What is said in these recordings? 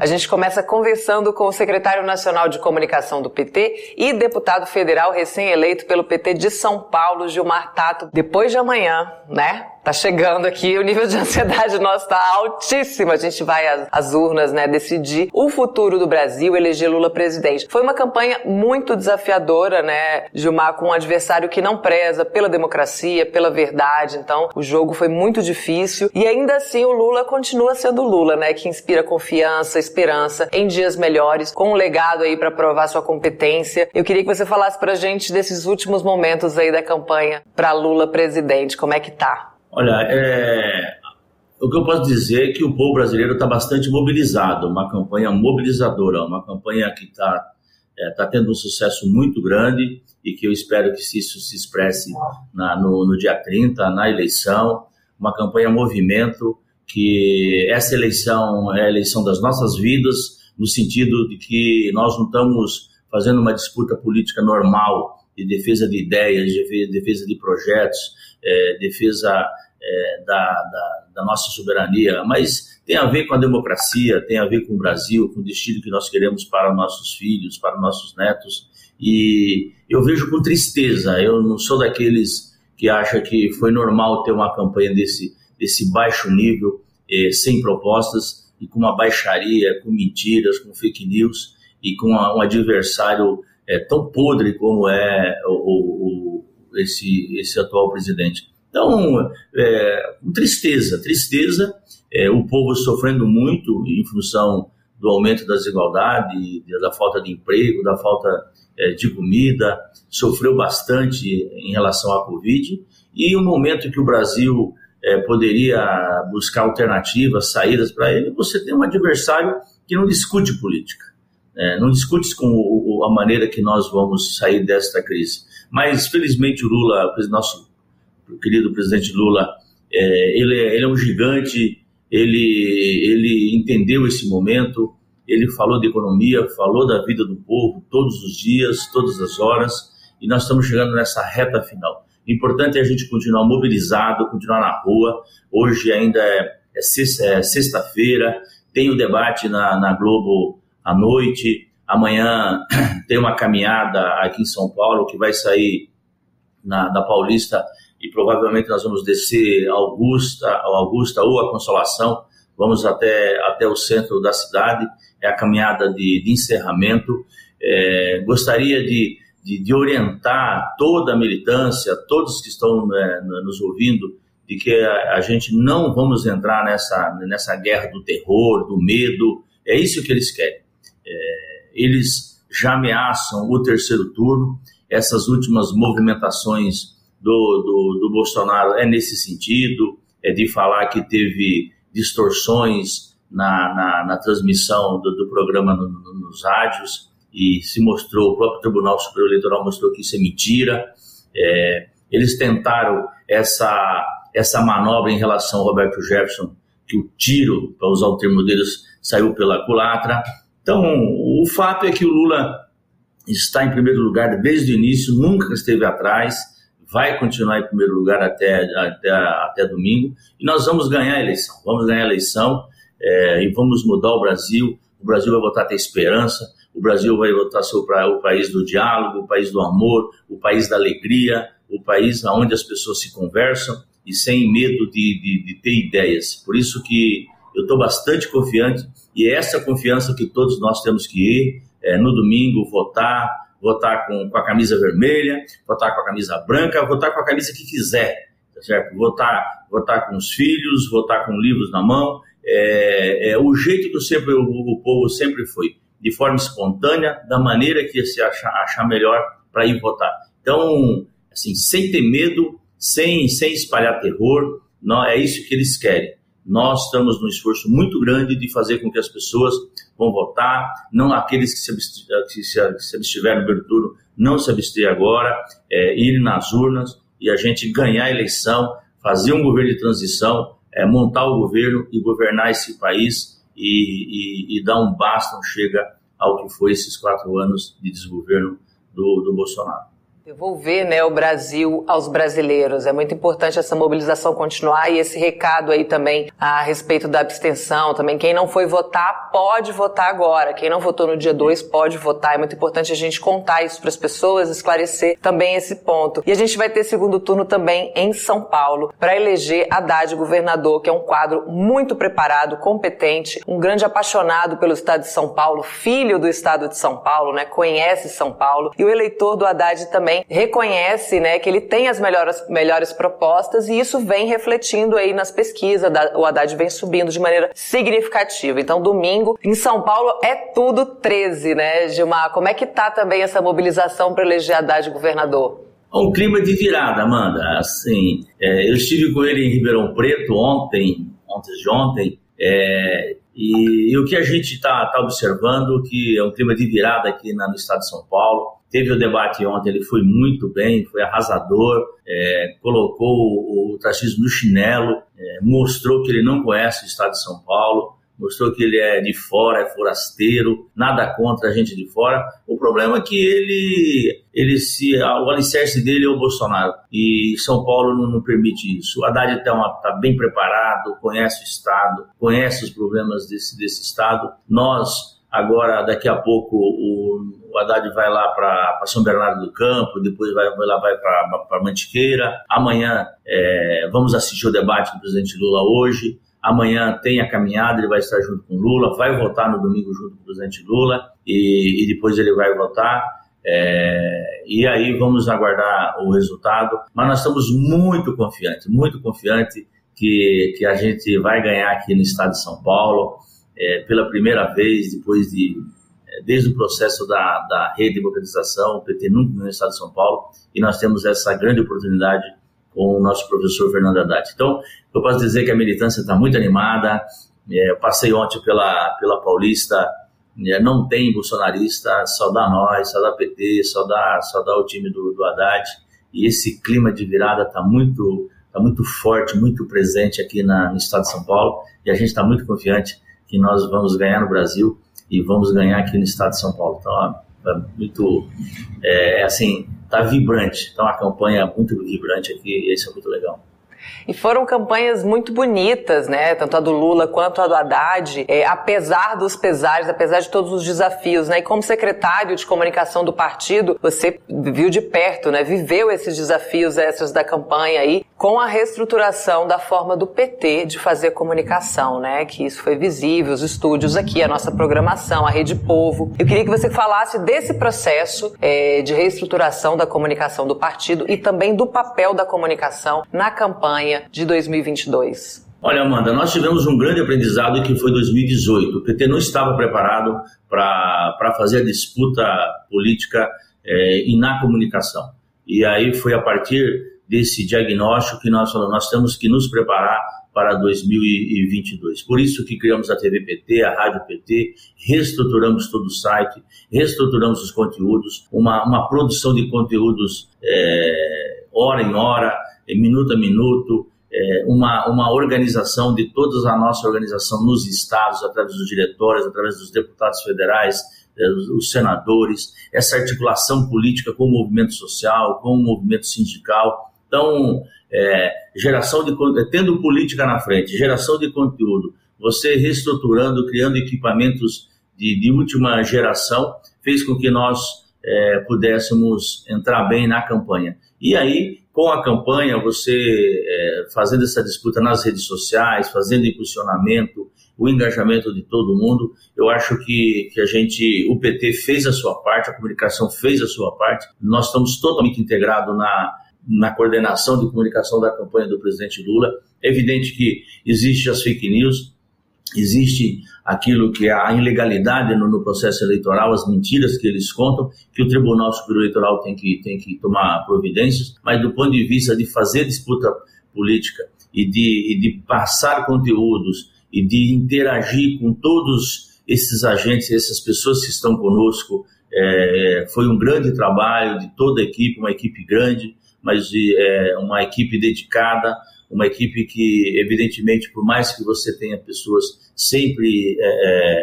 A gente começa conversando com o secretário nacional de comunicação do PT e deputado federal recém-eleito pelo PT de São Paulo, Gilmar Tato. Depois de amanhã, né? Tá chegando aqui, o nível de ansiedade nosso tá altíssimo. A gente vai às, às, urnas, né, decidir o futuro do Brasil, eleger Lula presidente. Foi uma campanha muito desafiadora, né, Gilmar, com um adversário que não preza pela democracia, pela verdade. Então, o jogo foi muito difícil e ainda assim o Lula continua sendo Lula, né, que inspira confiança, esperança em dias melhores, com um legado aí para provar sua competência. Eu queria que você falasse pra gente desses últimos momentos aí da campanha para Lula presidente, como é que tá? Olha, é, o que eu posso dizer é que o povo brasileiro está bastante mobilizado, uma campanha mobilizadora, uma campanha que está é, tá tendo um sucesso muito grande e que eu espero que isso se expresse na, no, no dia 30, na eleição, uma campanha movimento, que essa eleição é a eleição das nossas vidas, no sentido de que nós não estamos fazendo uma disputa política normal de defesa de ideias, de defesa de projetos, é, defesa é, da, da, da, nossa soberania, mas tem a ver com a democracia, tem a ver com o Brasil, com o destino que nós queremos para nossos filhos, para nossos netos. E eu vejo com tristeza, eu não sou daqueles que acha que foi normal ter uma campanha desse, desse baixo nível, eh, sem propostas e com uma baixaria, com mentiras, com fake news e com um adversário eh, tão podre como é o, o, esse, esse atual presidente. Então, é, tristeza, tristeza, é, o povo sofrendo muito em função do aumento da desigualdade, da falta de emprego, da falta é, de comida, sofreu bastante em relação à Covid, e o momento que o Brasil é, poderia buscar alternativas, saídas para ele, você tem um adversário que não discute política, é, não discute com o, a maneira que nós vamos sair desta crise. Mas, felizmente, o Lula, o nosso querido presidente Lula, é, ele, é, ele é um gigante, ele, ele entendeu esse momento, ele falou de economia, falou da vida do povo todos os dias, todas as horas, e nós estamos chegando nessa reta final. O importante é a gente continuar mobilizado, continuar na rua. Hoje ainda é, é, é sexta-feira, tem o debate na, na Globo à noite. Amanhã tem uma caminhada aqui em São Paulo que vai sair na, da Paulista e provavelmente nós vamos descer Augusta, Augusta ou a Consolação, vamos até, até o centro da cidade, é a caminhada de, de encerramento. É, gostaria de, de, de, orientar toda a militância, todos que estão né, nos ouvindo, de que a, a, gente não vamos entrar nessa, nessa guerra do terror, do medo, é isso que eles querem. É, eles já ameaçam o terceiro turno, essas últimas movimentações do, do, do Bolsonaro é nesse sentido, é de falar que teve distorções na, na, na transmissão do, do programa no, no, nos rádios e se mostrou, o próprio Tribunal Superior Eleitoral mostrou que isso é mentira. É, eles tentaram essa, essa manobra em relação ao Roberto Jefferson, que o tiro, para usar o termo deles, saiu pela culatra. Então, o fato é que o Lula está em primeiro lugar desde o início, nunca esteve atrás vai continuar em primeiro lugar até, até, até domingo, e nós vamos ganhar a eleição. Vamos ganhar a eleição é, e vamos mudar o Brasil. O Brasil vai voltar a ter esperança, o Brasil vai voltar a ser o, país do diálogo, o país do amor, o país da alegria, o país onde as pessoas se conversam e sem medo de, de, de ter ideias. Por isso que eu estou bastante confiante e é essa confiança que todos nós temos que ir é, no domingo, votar, votar com, com a camisa vermelha, votar com a camisa branca, votar com a camisa que quiser, tá certo? Votar, votar com os filhos, votar com livros na mão. É, é o jeito que sempre, o, o povo sempre foi, de forma espontânea, da maneira que se achar, achar melhor para ir votar. Então, assim, sem ter medo, sem, sem espalhar terror, não, é isso que eles querem. Nós estamos num esforço muito grande de fazer com que as pessoas vão votar, não aqueles que se, que se abstiveram no primeiro turno, não se abster agora, é, ir nas urnas e a gente ganhar a eleição, fazer um governo de transição, é, montar o governo e governar esse país e, e, e, dar um basta, chega ao que foi esses quatro anos de desgoverno do, do Bolsonaro. Devolver né, o Brasil aos brasileiros. É muito importante essa mobilização continuar e esse recado aí também a respeito da abstenção. Também quem não foi votar pode votar agora. Quem não votou no dia 2 pode votar. É muito importante a gente contar isso para as pessoas, esclarecer também esse ponto. E a gente vai ter segundo turno também em São Paulo para eleger Haddad governador, que é um quadro muito preparado, competente, um grande apaixonado pelo estado de São Paulo, filho do estado de São Paulo, né? Conhece São Paulo. E o eleitor do Haddad também reconhece né, que ele tem as melhores, melhores propostas e isso vem refletindo aí nas pesquisas. O Haddad vem subindo de maneira significativa. Então, domingo, em São Paulo, é tudo 13, né, Gilmar? Como é que tá também essa mobilização para eleger Haddad governador? Um clima de virada, Amanda. Assim, é, eu estive com ele em Ribeirão Preto ontem, ontem de ontem, é, e, e, o que a gente está tá observando que é um clima de virada aqui na, no estado de São Paulo. Teve o debate ontem, ele foi muito bem, foi arrasador, é, colocou o, o no chinelo, é, mostrou que ele não conhece o estado de São Paulo, mostrou que ele é de fora, é forasteiro, nada contra a gente de fora. O problema é que ele, ele se, o alicerce dele é o Bolsonaro e São Paulo não, não permite isso. O Haddad está tá bem preparado, conhece o estado, conhece os problemas desse, desse estado. Nós Agora, daqui a pouco, o, o Haddad vai lá para São Bernardo do Campo, depois vai, vai lá vai para Mantiqueira. Amanhã é, vamos assistir o debate do presidente Lula hoje. Amanhã tem a caminhada, ele vai estar junto com Lula, vai votar no domingo junto com o presidente Lula e, e depois ele vai votar. É, e aí vamos aguardar o resultado. Mas nós estamos muito confiantes, muito confiantes que, que a gente vai ganhar aqui no estado de São Paulo é, pela primeira vez, depois de é, desde o processo da, da redemocratização, o PT nunca no estado de São Paulo, e nós temos essa grande oportunidade com o nosso professor Fernando Haddad. Então, eu posso dizer que a militância está muito animada, é, eu passei ontem pela, pela Paulista, é, não tem bolsonarista, só dá nós, só dá PT, só dá, só dá o time do, do Haddad, e esse clima de virada está muito, tá muito forte, muito presente aqui na, no estado de São Paulo, e a gente está muito confiante que nós vamos ganhar no Brasil e vamos ganhar aqui no estado de São Paulo. Então, é muito, é, é assim, tá vibrante. Então, a campanha muito vibrante aqui e isso é muito legal. E foram campanhas muito bonitas, né? Tanto a do Lula quanto a do Haddad, é, apesar dos pesares, apesar de todos os desafios, né? E como secretário de comunicação do partido, você viu de perto, né? Viveu esses desafios extras da campanha aí, com a reestruturação da forma do PT de fazer comunicação, né? Que isso foi visível, os estúdios aqui, a nossa programação, a Rede Povo. Eu queria que você falasse desse processo é, de reestruturação da comunicação do partido e também do papel da comunicação na campanha de 2022? Olha, Amanda, nós tivemos um grande aprendizado que foi 2018. O PT não estava preparado para fazer a disputa política é, e na comunicação. E aí foi a partir desse diagnóstico que nós falamos, nós temos que nos preparar para 2022. Por isso que criamos a TV PT, a Rádio PT, reestruturamos todo o site, reestruturamos os conteúdos, uma, uma produção de conteúdos é, hora em hora, minuto a minuto, é, uma, uma organização de toda a nossa organização nos estados, através dos diretórios, através dos deputados federais, é, os senadores, essa articulação política com o movimento social, com o movimento sindical. Então, é, geração de tendo política na frente, geração de conteúdo, você reestruturando, criando equipamentos de, de última geração, fez com que nós é, pudéssemos entrar bem na campanha. E aí, com a campanha, você é, fazendo essa disputa nas redes sociais, fazendo impulsionamento, o engajamento de todo mundo, eu acho que, que a gente, o PT fez a sua parte, a comunicação fez a sua parte, nós estamos totalmente integrados na, na coordenação de comunicação da campanha do presidente Lula. É evidente que existe as fake news, existe aquilo que é a ilegalidade no, no, processo eleitoral, as mentiras que eles contam, que o Tribunal Superior Eleitoral tem que, tem que tomar providências, mas do ponto de vista de fazer disputa política e de, e de passar conteúdos e de interagir com todos esses agentes, essas pessoas que estão conosco, é, foi um grande trabalho de toda a equipe, uma equipe grande, mas de, é, uma equipe dedicada, uma equipe que, evidentemente, por mais que você tenha pessoas, sempre é, é,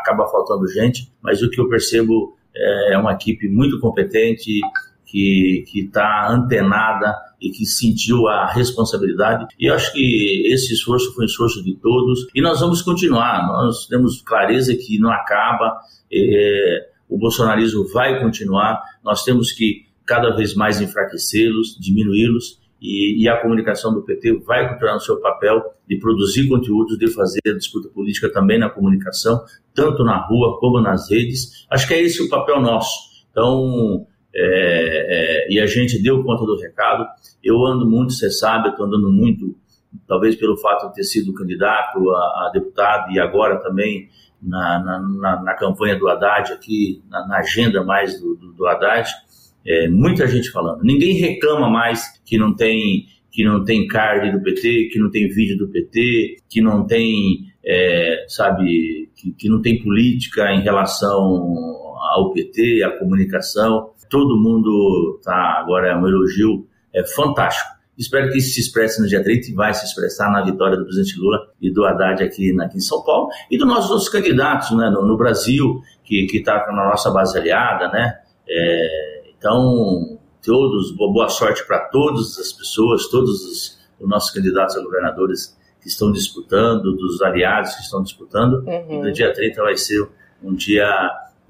acaba faltando gente, mas o que eu percebo é uma equipe muito competente, que está antenada e que sentiu a responsabilidade. E eu acho que esse esforço foi um esforço de todos e nós vamos continuar. Nós temos clareza que não acaba, é, o bolsonarismo vai continuar, nós temos que cada vez mais enfraquecê-los, diminuí-los e, e, a comunicação do PT vai continuar no seu papel de produzir conteúdos, de fazer a disputa política também na comunicação, tanto na rua como nas redes. Acho que é esse o papel nosso. Então, é, é, e a gente deu conta do recado. Eu ando muito, você sabe, eu estou andando muito, talvez pelo fato de ter sido candidato a, a deputado e agora também na, na, na, na, campanha do Haddad, aqui na, na agenda mais do, do, do Haddad. É, muita gente falando. Ninguém reclama mais que não tem que não tem card do PT, que não tem vídeo do PT, que não tem, é, sabe, que, que não tem política em relação ao PT, à comunicação. Todo mundo tá agora é um elogio é fantástico. Espero que isso se expresse no dia 30 e vai se expressar na vitória do presidente Lula e do Haddad aqui, aqui em São Paulo e dos nossos outros candidatos né, no, no Brasil, que está na nossa base aliada. Né? É, então, todos, boa sorte para todas as pessoas, todos os, os, nossos candidatos a governadores que estão disputando, dos aliados que estão disputando. Uhum. No dia 30 vai ser um dia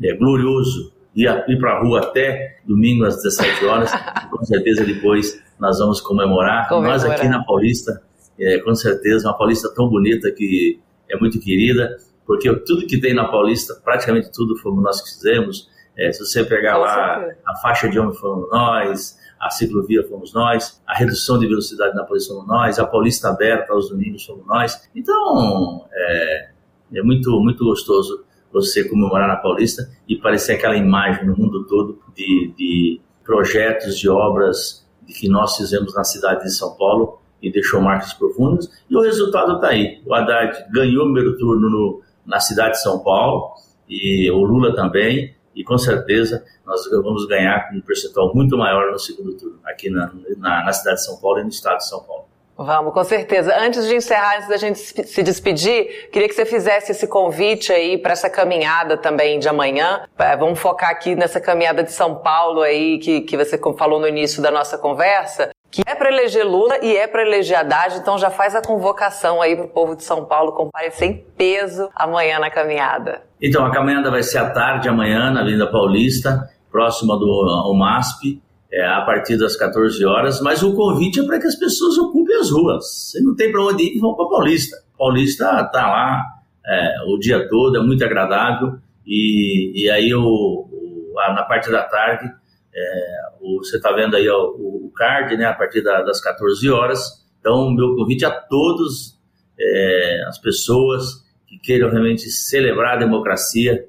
é, glorioso ir, ir para a rua até domingo às 17 horas. com certeza depois nós vamos comemorar. comemorar. Nós aqui na Paulista, é, com certeza, uma Paulista tão bonita que é muito querida, porque tudo que tem na Paulista, praticamente tudo fomos nós que fizemos. É, se você pegar com lá certeza. a faixa de homem fomos nós, a ciclovia fomos nós, a redução de velocidade na Paulista fomos nós, a Paulista aberta aos domingos fomos nós. Então, é, é muito, muito gostoso você comemorar na Paulista e parecer aquela imagem no mundo todo de, de projetos, de obras que nós fizemos na cidade de São Paulo e deixou marcas profundas. E o resultado está aí. O Haddad ganhou o primeiro turno no, na cidade de São Paulo e o Lula também. E com certeza nós vamos ganhar com um percentual muito maior no segundo turno, aqui na, na, na cidade de São Paulo e no estado de São Paulo. Vamos, com certeza. Antes de encerrar, antes da gente se despedir, queria que você fizesse esse convite aí para essa caminhada também de amanhã. É, vamos focar aqui nessa caminhada de São Paulo aí, que, que você falou no início da nossa conversa, que é para eleger Lula e é para eleger Haddad, então já faz a convocação aí para o povo de São Paulo comparecer em peso amanhã na caminhada. Então, a caminhada vai ser à tarde, amanhã, na Avenida Paulista, próxima do MASP é, a partir das 14 horas, mas o convite é para que as pessoas ocupem as ruas. Se não tem para onde ir, vão para Paulista. Paulista está lá é, o dia todo, é muito agradável, e, e aí o, o, na parte da tarde, é, você está vendo aí ó, o, card, né, a partir da, das 14 horas. Então, meu convite a todos, é, as pessoas que queiram realmente celebrar a democracia,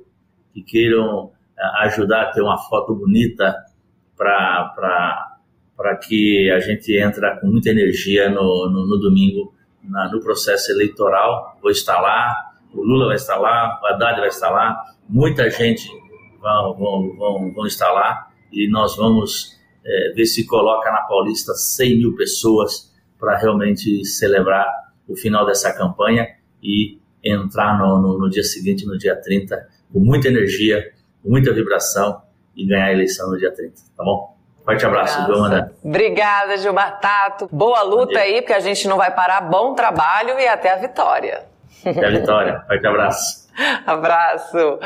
que queiram é, ajudar a ter uma foto bonita para que a gente entre com muita energia no, no, no domingo na, no processo eleitoral. Vou estar lá, o Lula vai estar lá, o Haddad vai estar lá, muita gente vão, vão, vão, vão estar lá e nós vamos é, ver se coloca na Paulista 100 mil pessoas para realmente celebrar o final dessa campanha e entrar no, no, no, dia seguinte, no dia 30, com muita energia, com muita vibração e ganhar a eleição no dia 30, tá bom? Forte abraço, Amanda? Obrigada, Gilmar Tato. Boa luta aí, porque a gente não vai parar. Bom trabalho e até a vitória. Até a vitória. Forte abraço. abraço.